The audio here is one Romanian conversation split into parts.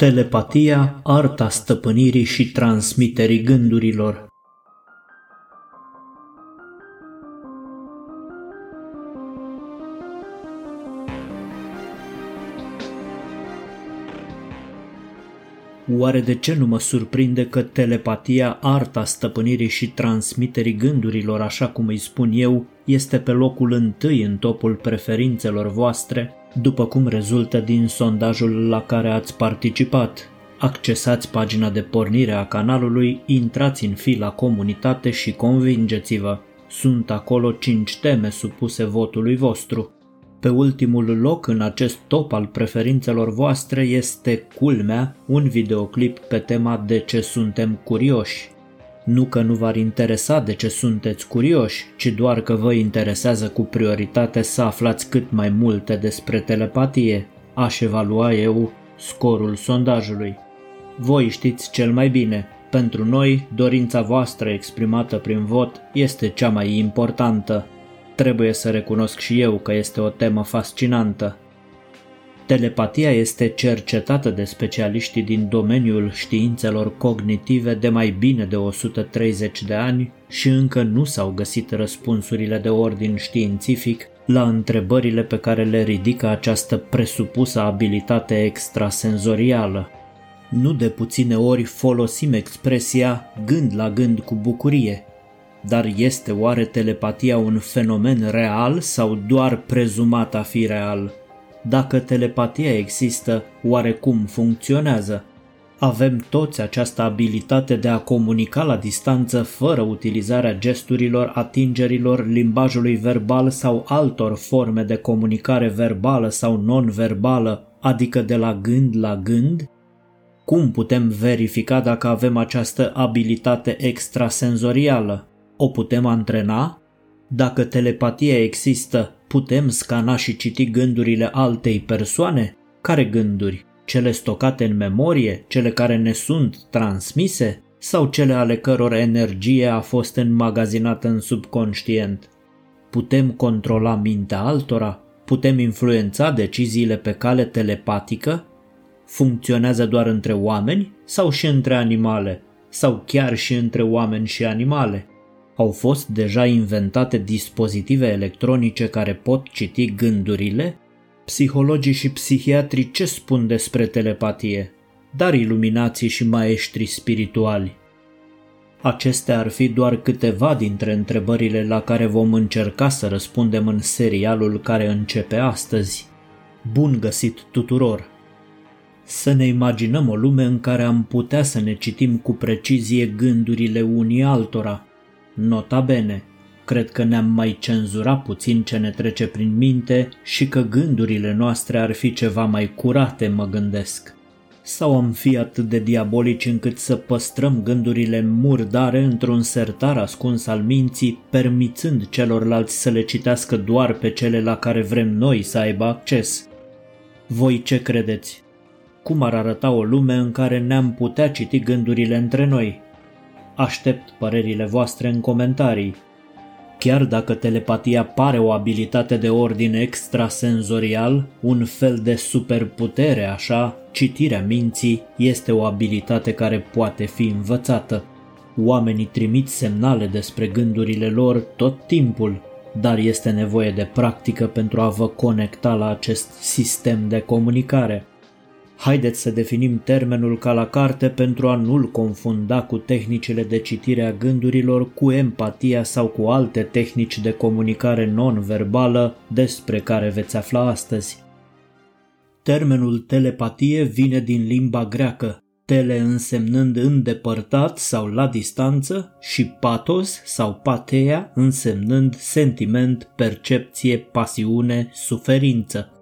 Telepatia, arta stăpânirii și transmiterii gândurilor. Oare de ce nu mă surprinde că telepatia, arta stăpânirii și transmiterii gândurilor, așa cum îi spun eu, este pe locul întâi în topul preferințelor voastre, după cum rezultă din sondajul la care ați participat? Accesați pagina de pornire a canalului, intrați în fila comunitate și convingeți-vă. Sunt acolo 5 teme supuse votului vostru. Pe ultimul loc în acest top al preferințelor voastre este culmea, un videoclip pe tema de ce suntem curioși. Nu că nu v-ar interesa de ce sunteți curioși, ci doar că vă interesează cu prioritate să aflați cât mai multe despre telepatie. Aș evalua eu scorul sondajului. Voi știți cel mai bine. Pentru noi, dorința voastră exprimată prin vot este cea mai importantă. Trebuie să recunosc și eu că este o temă fascinantă. Telepatia este cercetată de specialiștii din domeniul științelor cognitive de mai bine de 130 de ani și încă nu s-au găsit răspunsurile de ordin științific la întrebările pe care le ridică această presupusă abilitate extrasenzorială. Nu de puține ori folosim expresia gând la gând cu bucurie, dar este oare telepatia un fenomen real sau doar prezumat a fi real? Dacă telepatia există, oare cum funcționează? Avem toți această abilitate de a comunica la distanță fără utilizarea gesturilor, atingerilor, limbajului verbal sau altor forme de comunicare verbală sau non-verbală, adică de la gând la gând? Cum putem verifica dacă avem această abilitate extrasenzorială? O putem antrena? Dacă telepatia există, putem scana și citi gândurile altei persoane? Care gânduri? Cele stocate în memorie, cele care ne sunt transmise sau cele ale căror energie a fost înmagazinată în subconștient? Putem controla mintea altora? Putem influența deciziile pe cale telepatică? Funcționează doar între oameni sau și între animale? Sau chiar și între oameni și animale? Au fost deja inventate dispozitive electronice care pot citi gândurile? Psihologii și psihiatrii ce spun despre telepatie? Dar iluminații și maestri spirituali. Acestea ar fi doar câteva dintre întrebările la care vom încerca să răspundem în serialul care începe astăzi. Bun găsit tuturor! Să ne imaginăm o lume în care am putea să ne citim cu precizie gândurile unii altora – Nota bene, cred că ne-am mai cenzurat puțin ce ne trece prin minte și că gândurile noastre ar fi ceva mai curate, mă gândesc. Sau am fi atât de diabolici încât să păstrăm gândurile murdare într-un sertar ascuns al minții, permițând celorlalți să le citească doar pe cele la care vrem noi să aibă acces? Voi ce credeți? Cum ar arăta o lume în care ne-am putea citi gândurile între noi? Aștept părerile voastre în comentarii. Chiar dacă telepatia pare o abilitate de ordin extrasenzorial, un fel de superputere așa, citirea minții este o abilitate care poate fi învățată. Oamenii trimit semnale despre gândurile lor tot timpul, dar este nevoie de practică pentru a vă conecta la acest sistem de comunicare. Haideți să definim termenul ca la carte pentru a nu-l confunda cu tehnicile de citire a gândurilor, cu empatia sau cu alte tehnici de comunicare non-verbală despre care veți afla astăzi. Termenul telepatie vine din limba greacă, tele însemnând îndepărtat sau la distanță și patos sau patea însemnând sentiment, percepție, pasiune, suferință.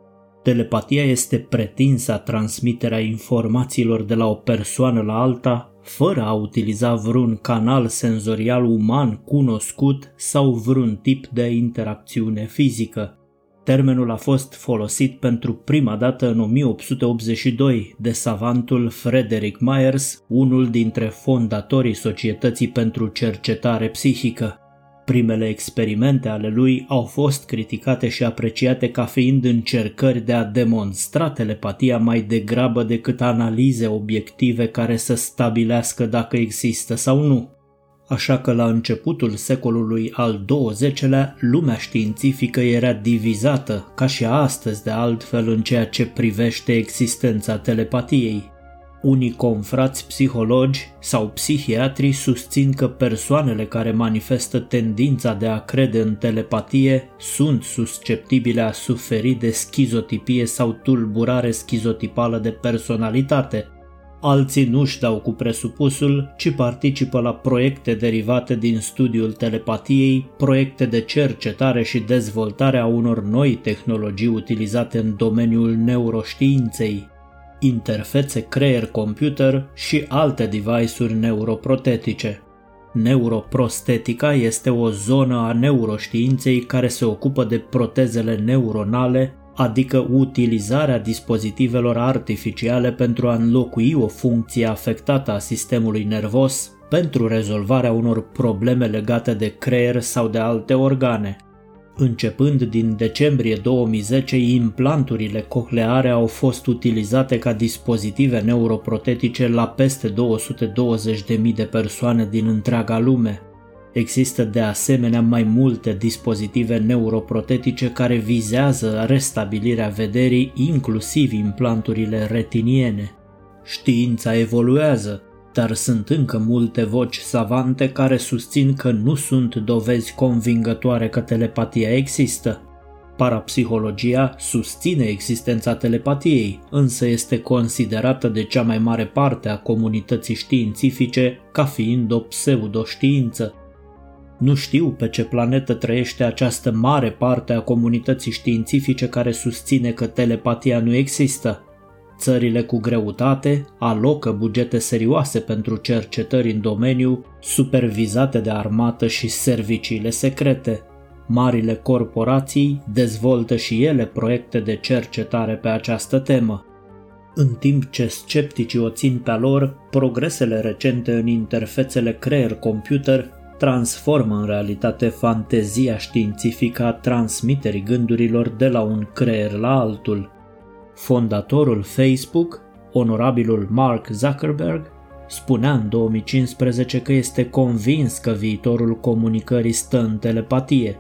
Telepatia este pretinsa transmiterea informațiilor de la o persoană la alta fără a utiliza vreun canal senzorial uman cunoscut sau vreun tip de interacțiune fizică. Termenul a fost folosit pentru prima dată în 1882 de savantul Frederick Myers, unul dintre fondatorii Societății pentru Cercetare Psihică. Primele experimente ale lui au fost criticate și apreciate ca fiind încercări de a demonstra telepatia mai degrabă decât analize obiective care să stabilească dacă există sau nu. Așa că la începutul secolului al XX-lea, lumea științifică era divizată, ca și astăzi de altfel în ceea ce privește existența telepatiei. Unii confrați psihologi sau psihiatri susțin că persoanele care manifestă tendința de a crede în telepatie sunt susceptibile a suferi de schizotipie sau tulburare schizotipală de personalitate. Alții nu-și dau cu presupusul, ci participă la proiecte derivate din studiul telepatiei, proiecte de cercetare și dezvoltare a unor noi tehnologii utilizate în domeniul neuroștiinței interfețe creier-computer și alte device-uri neuroprotetice. Neuroprostetica este o zonă a neuroștiinței care se ocupă de protezele neuronale, adică utilizarea dispozitivelor artificiale pentru a înlocui o funcție afectată a sistemului nervos pentru rezolvarea unor probleme legate de creier sau de alte organe – Începând din decembrie 2010, implanturile cocleare au fost utilizate ca dispozitive neuroprotetice la peste 220.000 de persoane din întreaga lume. Există de asemenea mai multe dispozitive neuroprotetice care vizează restabilirea vederii, inclusiv implanturile retiniene. Știința evoluează, dar sunt încă multe voci savante care susțin că nu sunt dovezi convingătoare că telepatia există. Parapsihologia susține existența telepatiei, însă este considerată de cea mai mare parte a comunității științifice ca fiind o pseudoștiință. Nu știu pe ce planetă trăiește această mare parte a comunității științifice care susține că telepatia nu există, Țările cu greutate alocă bugete serioase pentru cercetări în domeniu, supervizate de armată și serviciile secrete. Marile corporații dezvoltă și ele proiecte de cercetare pe această temă. În timp ce scepticii o țin pe lor, progresele recente în interfețele creier-computer transformă în realitate fantezia științifică a transmiterii gândurilor de la un creier la altul. Fondatorul Facebook, onorabilul Mark Zuckerberg, spunea în 2015 că este convins că viitorul comunicării stă în telepatie.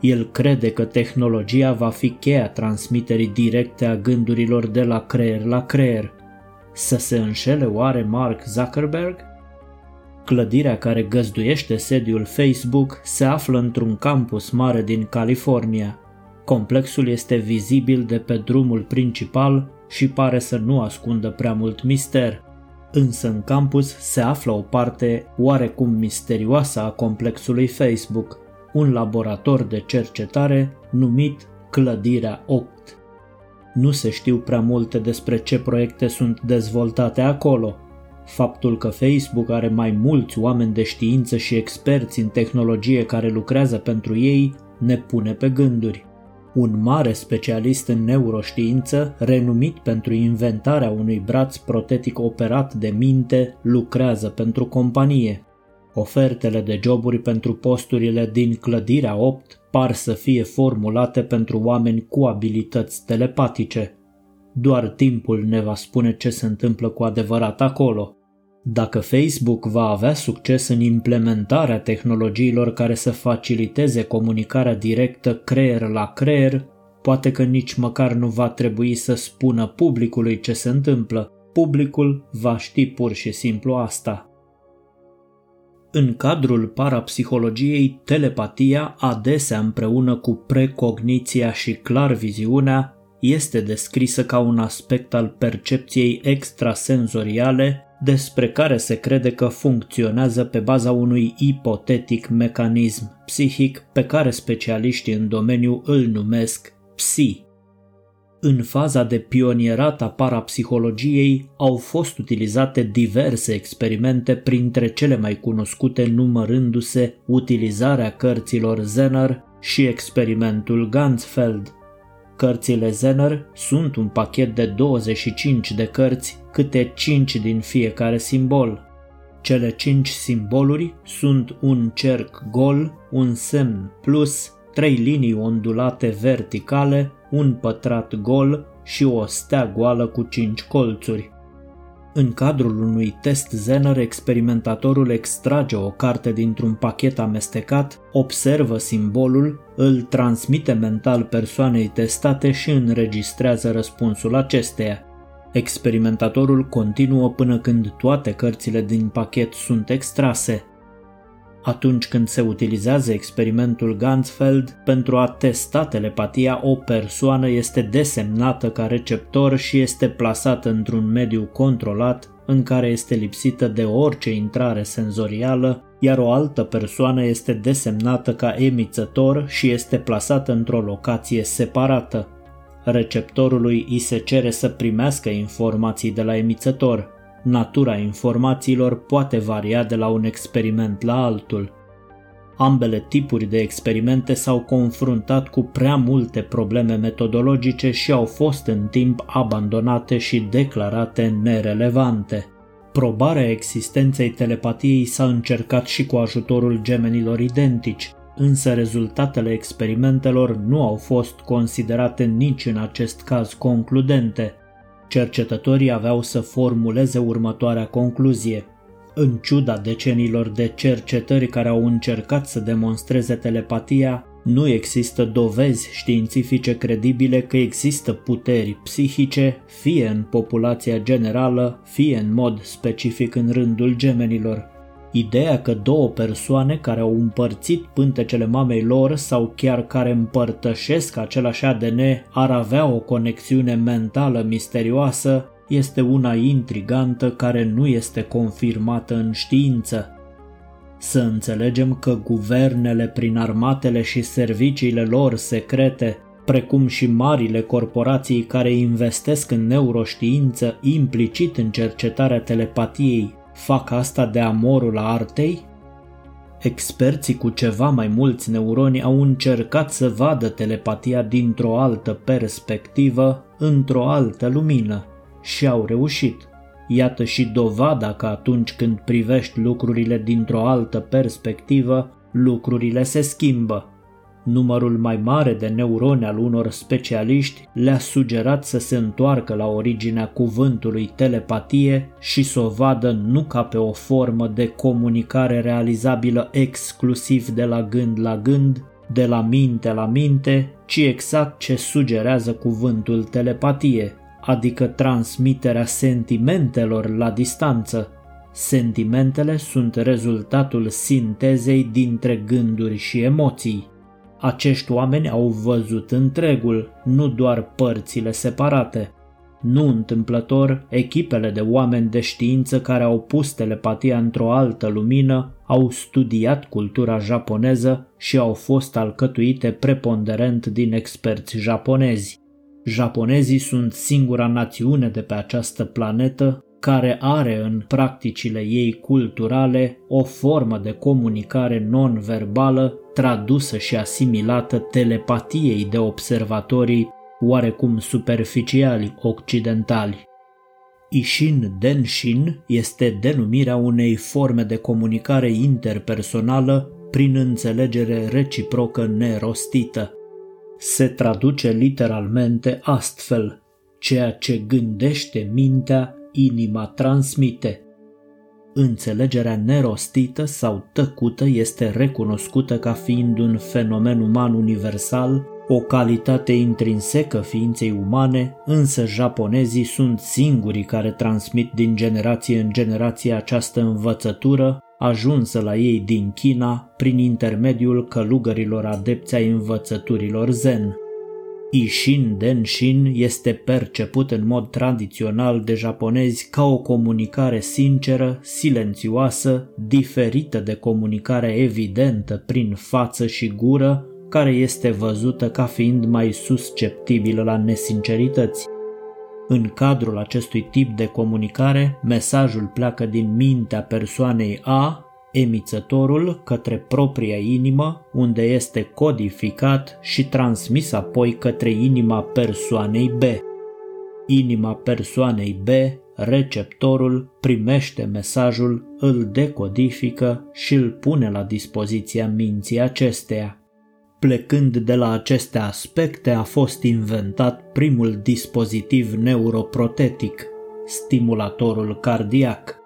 El crede că tehnologia va fi cheia transmiterii directe a gândurilor de la creier la creier. Să se înșele oare Mark Zuckerberg? Clădirea care găzduiește sediul Facebook se află într-un campus mare din California – Complexul este vizibil de pe drumul principal și pare să nu ascundă prea mult mister. Însă în campus se află o parte oarecum misterioasă a complexului Facebook, un laborator de cercetare numit Clădirea 8. Nu se știu prea multe despre ce proiecte sunt dezvoltate acolo. Faptul că Facebook are mai mulți oameni de știință și experți în tehnologie care lucrează pentru ei ne pune pe gânduri un mare specialist în neuroștiință, renumit pentru inventarea unui braț protetic operat de minte, lucrează pentru companie. Ofertele de joburi pentru posturile din clădirea 8 par să fie formulate pentru oameni cu abilități telepatice. Doar timpul ne va spune ce se întâmplă cu adevărat acolo – dacă Facebook va avea succes în implementarea tehnologiilor care să faciliteze comunicarea directă creier la creier, poate că nici măcar nu va trebui să spună publicului ce se întâmplă. Publicul va ști pur și simplu asta. În cadrul parapsihologiei, telepatia, adesea împreună cu precogniția și clarviziunea, este descrisă ca un aspect al percepției extrasenzoriale despre care se crede că funcționează pe baza unui ipotetic mecanism psihic pe care specialiștii în domeniu îl numesc psi. În faza de pionierat a parapsihologiei au fost utilizate diverse experimente printre cele mai cunoscute numărându-se utilizarea cărților Zener și experimentul Ganzfeld – Cărțile Zener sunt un pachet de 25 de cărți, câte 5 din fiecare simbol. Cele cinci simboluri sunt un cerc gol, un semn plus, trei linii ondulate verticale, un pătrat gol și o stea goală cu cinci colțuri. În cadrul unui test Zener, experimentatorul extrage o carte dintr-un pachet amestecat, observă simbolul, îl transmite mental persoanei testate și înregistrează răspunsul acesteia. Experimentatorul continuă până când toate cărțile din pachet sunt extrase. Atunci când se utilizează experimentul Gansfeld pentru a testa telepatia, o persoană este desemnată ca receptor și este plasată într-un mediu controlat în care este lipsită de orice intrare senzorială, iar o altă persoană este desemnată ca emițător și este plasată într-o locație separată. Receptorului îi se cere să primească informații de la emițător. Natura informațiilor poate varia de la un experiment la altul. Ambele tipuri de experimente s-au confruntat cu prea multe probleme metodologice și au fost în timp abandonate și declarate nerelevante. Probarea existenței telepatiei s-a încercat și cu ajutorul gemenilor identici, însă rezultatele experimentelor nu au fost considerate nici în acest caz concludente. Cercetătorii aveau să formuleze următoarea concluzie. În ciuda decenilor de cercetări care au încercat să demonstreze telepatia, nu există dovezi științifice credibile că există puteri psihice, fie în populația generală, fie în mod specific în rândul gemenilor. Ideea că două persoane care au împărțit pântecele mamei lor sau chiar care împărtășesc același ADN ar avea o conexiune mentală misterioasă este una intrigantă care nu este confirmată în știință. Să înțelegem că guvernele prin armatele și serviciile lor secrete, precum și marile corporații care investesc în neuroștiință implicit în cercetarea telepatiei, Fac asta de amorul artei? Experții cu ceva mai mulți neuroni au încercat să vadă telepatia dintr-o altă perspectivă, într-o altă lumină și au reușit. Iată și dovada că atunci când privești lucrurile dintr-o altă perspectivă, lucrurile se schimbă. Numărul mai mare de neuroni al unor specialiști le-a sugerat să se întoarcă la originea cuvântului telepatie și să o vadă nu ca pe o formă de comunicare realizabilă exclusiv de la gând la gând, de la minte la minte, ci exact ce sugerează cuvântul telepatie, adică transmiterea sentimentelor la distanță. Sentimentele sunt rezultatul sintezei dintre gânduri și emoții. Acești oameni au văzut întregul, nu doar părțile separate. Nu întâmplător, echipele de oameni de știință care au pus telepatia într-o altă lumină au studiat cultura japoneză și au fost alcătuite preponderent din experți japonezi. Japonezii sunt singura națiune de pe această planetă care are în practicile ei culturale o formă de comunicare non-verbală tradusă și asimilată telepatiei de observatorii oarecum superficiali occidentali. Ishin Denshin este denumirea unei forme de comunicare interpersonală prin înțelegere reciprocă nerostită. Se traduce literalmente astfel: ceea ce gândește mintea inima transmite. Înțelegerea nerostită sau tăcută este recunoscută ca fiind un fenomen uman universal, o calitate intrinsecă ființei umane, însă japonezii sunt singurii care transmit din generație în generație această învățătură, ajunsă la ei din China prin intermediul călugărilor adepți ai învățăturilor zen. Ishin Denshin este perceput în mod tradițional de japonezi ca o comunicare sinceră, silențioasă, diferită de comunicarea evidentă prin față și gură, care este văzută ca fiind mai susceptibilă la nesincerități. În cadrul acestui tip de comunicare, mesajul pleacă din mintea persoanei A emițătorul către propria inimă, unde este codificat și transmis apoi către inima persoanei B. Inima persoanei B receptorul primește mesajul, îl decodifică și îl pune la dispoziția minții acesteia. Plecând de la aceste aspecte a fost inventat primul dispozitiv neuroprotetic, stimulatorul cardiac.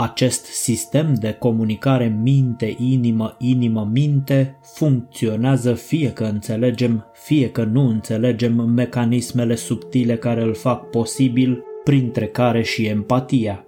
Acest sistem de comunicare minte-inimă-inimă-minte funcționează fie că înțelegem, fie că nu înțelegem mecanismele subtile care îl fac posibil, printre care și empatia.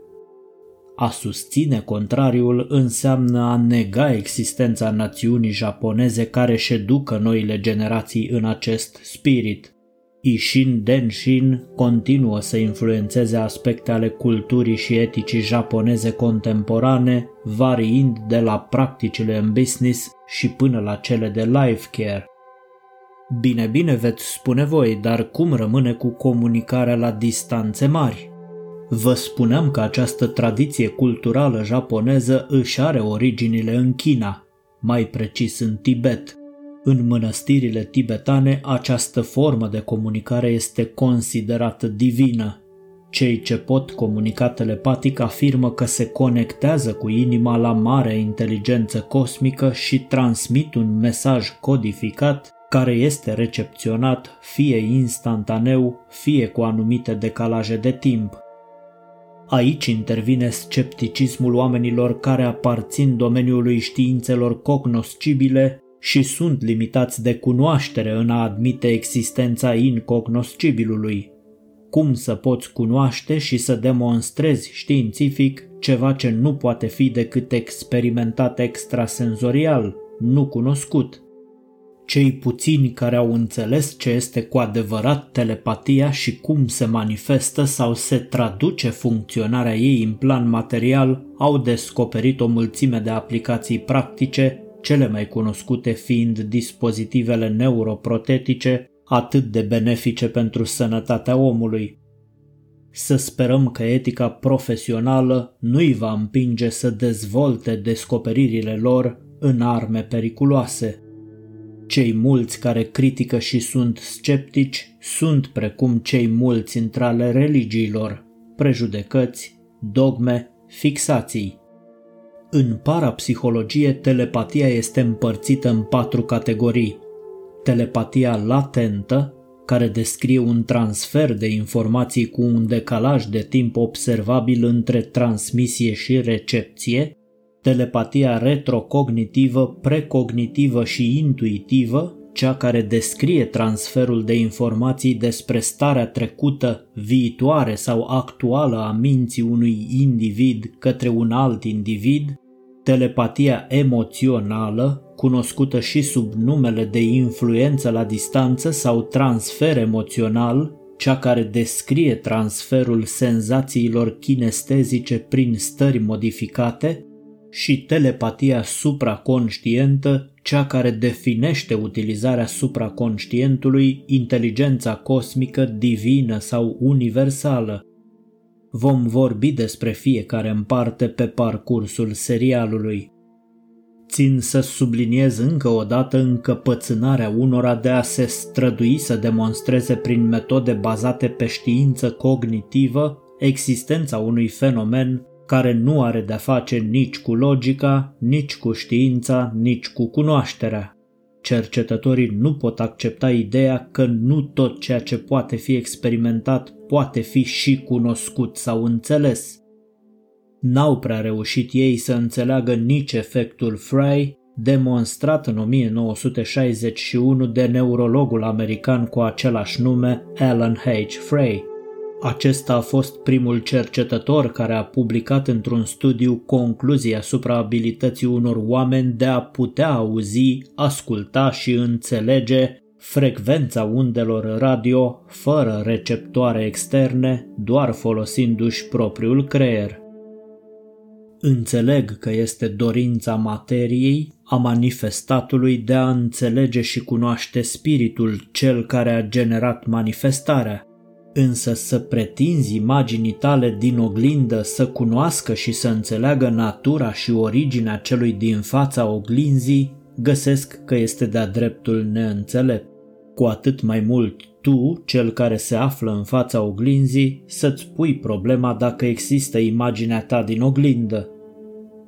A susține contrariul înseamnă a nega existența națiunii japoneze care își ședucă noile generații în acest spirit. Ishin Denshin continuă să influențeze aspecte ale culturii și eticii japoneze contemporane, variind de la practicile în business și până la cele de life care. Bine, bine veți spune voi, dar cum rămâne cu comunicarea la distanțe mari? Vă spuneam că această tradiție culturală japoneză își are originile în China, mai precis în Tibet. În mănăstirile tibetane, această formă de comunicare este considerată divină. Cei ce pot comunica telepatic afirmă că se conectează cu inima la mare inteligență cosmică și transmit un mesaj codificat care este recepționat fie instantaneu, fie cu anumite decalaje de timp. Aici intervine scepticismul oamenilor care aparțin domeniului științelor cognoscibile și sunt limitați de cunoaștere în a admite existența incognoscibilului. Cum să poți cunoaște și să demonstrezi științific ceva ce nu poate fi decât experimentat extrasenzorial, nu cunoscut? Cei puțini care au înțeles ce este cu adevărat telepatia și cum se manifestă sau se traduce funcționarea ei în plan material au descoperit o mulțime de aplicații practice, cele mai cunoscute fiind dispozitivele neuroprotetice, atât de benefice pentru sănătatea omului. Să sperăm că etica profesională nu îi va împinge să dezvolte descoperirile lor în arme periculoase. Cei mulți care critică și sunt sceptici sunt precum cei mulți între ale religiilor, prejudecăți, dogme, fixații. În parapsihologie, telepatia este împărțită în patru categorii. Telepatia latentă, care descrie un transfer de informații cu un decalaj de timp observabil între transmisie și recepție, telepatia retrocognitivă, precognitivă și intuitivă, cea care descrie transferul de informații despre starea trecută, viitoare sau actuală a minții unui individ către un alt individ, telepatia emoțională, cunoscută și sub numele de influență la distanță sau transfer emoțional, cea care descrie transferul senzațiilor kinestezice prin stări modificate, și telepatia supraconștientă, cea care definește utilizarea supraconștientului, inteligența cosmică, divină sau universală. Vom vorbi despre fiecare în parte pe parcursul serialului. Țin să subliniez încă o dată încăpățânarea unora de a se strădui să demonstreze prin metode bazate pe știință cognitivă existența unui fenomen care nu are de-a face nici cu logica, nici cu știința, nici cu cunoașterea. Cercetătorii nu pot accepta ideea că nu tot ceea ce poate fi experimentat poate fi și cunoscut sau înțeles. N-au prea reușit ei să înțeleagă nici efectul Frey, demonstrat în 1961 de neurologul american cu același nume Alan H. Frey. Acesta a fost primul cercetător care a publicat într-un studiu concluzii asupra abilității unor oameni de a putea auzi, asculta și înțelege frecvența undelor radio fără receptoare externe, doar folosindu-și propriul creier. Înțeleg că este dorința materiei, a manifestatului de a înțelege și cunoaște spiritul cel care a generat manifestarea, Însă să pretinzi imaginii tale din oglindă să cunoască și să înțeleagă natura și originea celui din fața oglinzii, găsesc că este de-a dreptul neînțelept. Cu atât mai mult tu, cel care se află în fața oglinzii, să-ți pui problema dacă există imaginea ta din oglindă.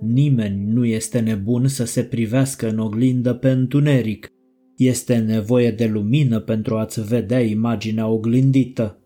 Nimeni nu este nebun să se privească în oglindă pe întuneric. Este nevoie de lumină pentru a-ți vedea imaginea oglindită.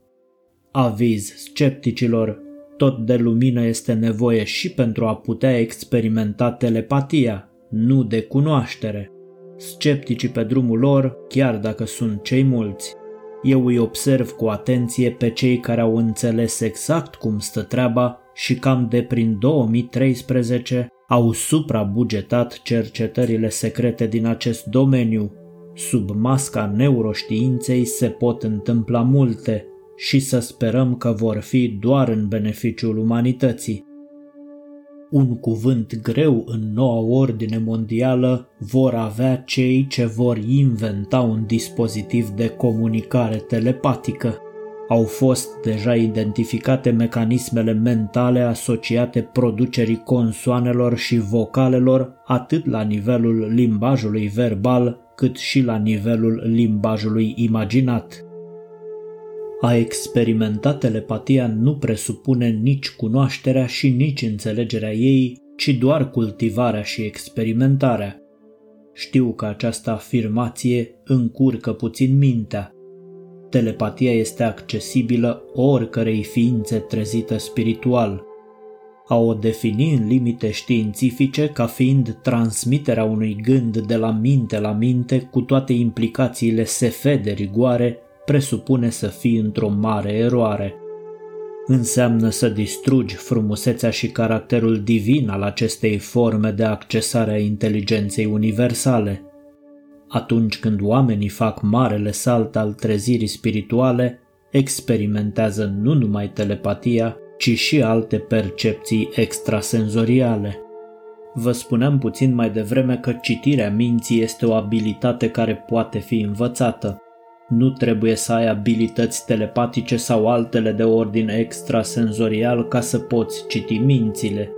Aviz scepticilor, tot de lumină este nevoie și pentru a putea experimenta telepatia, nu de cunoaștere. Scepticii pe drumul lor, chiar dacă sunt cei mulți. Eu îi observ cu atenție pe cei care au înțeles exact cum stă treaba și cam de prin 2013 au suprabugetat cercetările secrete din acest domeniu. Sub masca neuroștiinței se pot întâmpla multe și să sperăm că vor fi doar în beneficiul umanității. Un cuvânt greu în noua ordine mondială vor avea cei ce vor inventa un dispozitiv de comunicare telepatică. Au fost deja identificate mecanismele mentale asociate producerii consoanelor și vocalelor atât la nivelul limbajului verbal cât și la nivelul limbajului imaginat. A experimenta telepatia nu presupune nici cunoașterea și nici înțelegerea ei, ci doar cultivarea și experimentarea. Știu că această afirmație încurcă puțin mintea. Telepatia este accesibilă oricărei ființe trezită spiritual. A o defini în limite științifice ca fiind transmiterea unui gând de la minte la minte cu toate implicațiile SF de rigoare presupune să fii într-o mare eroare. Înseamnă să distrugi frumusețea și caracterul divin al acestei forme de accesare a inteligenței universale. Atunci când oamenii fac marele salt al trezirii spirituale, experimentează nu numai telepatia, ci și alte percepții extrasenzoriale. Vă spuneam puțin mai devreme că citirea minții este o abilitate care poate fi învățată. Nu trebuie să ai abilități telepatice sau altele de ordin extrasenzorial ca să poți citi mințile.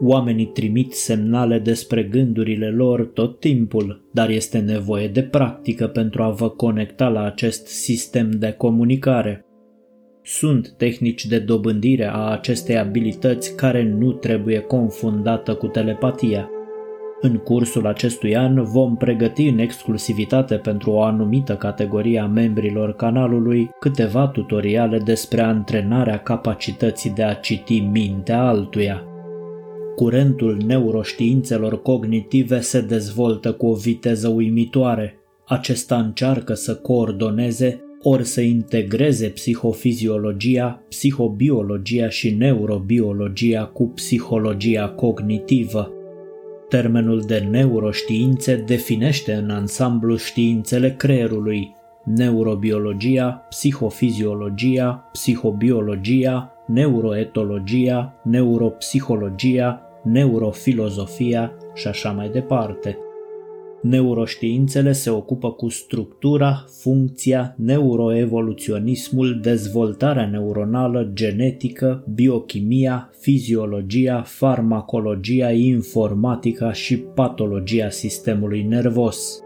Oamenii trimit semnale despre gândurile lor tot timpul, dar este nevoie de practică pentru a vă conecta la acest sistem de comunicare. Sunt tehnici de dobândire a acestei abilități care nu trebuie confundată cu telepatia. În cursul acestui an vom pregăti în exclusivitate pentru o anumită categorie a membrilor canalului câteva tutoriale despre antrenarea capacității de a citi mintea altuia. Curentul neuroștiințelor cognitive se dezvoltă cu o viteză uimitoare. Acesta încearcă să coordoneze ori să integreze psihofiziologia, psihobiologia și neurobiologia cu psihologia cognitivă. Termenul de neuroștiințe definește în ansamblu științele creierului, neurobiologia, psihofiziologia, psihobiologia, neuroetologia, neuropsihologia, neurofilozofia și așa mai departe. Neuroștiințele se ocupă cu structura, funcția, neuroevoluționismul, dezvoltarea neuronală, genetică, biochimia, fiziologia, farmacologia, informatica și patologia sistemului nervos.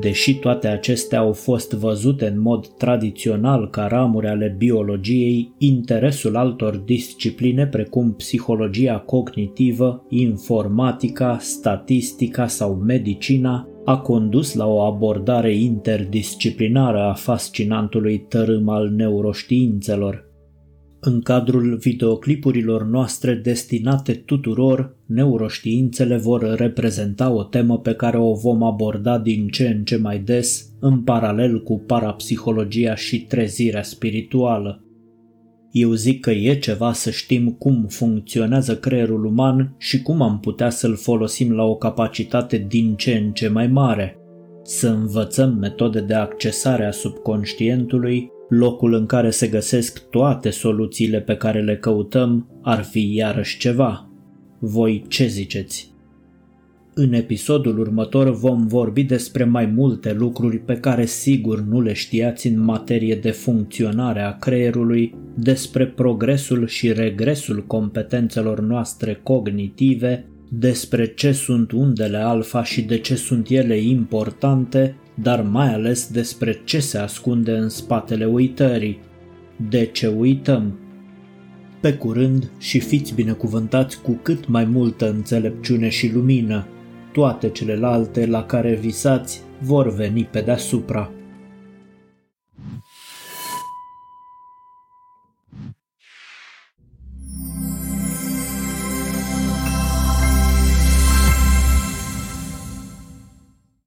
Deși toate acestea au fost văzute în mod tradițional ca ramuri ale biologiei, interesul altor discipline precum psihologia cognitivă, informatica, statistica sau medicina a condus la o abordare interdisciplinară a fascinantului tărâm al neuroștiințelor. În cadrul videoclipurilor noastre destinate tuturor, neuroștiințele vor reprezenta o temă pe care o vom aborda din ce în ce mai des, în paralel cu parapsihologia și trezirea spirituală. Eu zic că e ceva să știm cum funcționează creierul uman și cum am putea să-l folosim la o capacitate din ce în ce mai mare. Să învățăm metode de accesare a subconștientului, locul în care se găsesc toate soluțiile pe care le căutăm, ar fi iarăși ceva. Voi ce ziceți? În episodul următor vom vorbi despre mai multe lucruri pe care sigur nu le știați în materie de funcționare a creierului, despre progresul și regresul competențelor noastre cognitive, despre ce sunt undele alfa și de ce sunt ele importante, dar mai ales despre ce se ascunde în spatele uitării. De ce uităm? Pe curând și fiți binecuvântați cu cât mai multă înțelepciune și lumină. Toate celelalte la care visați vor veni pe deasupra.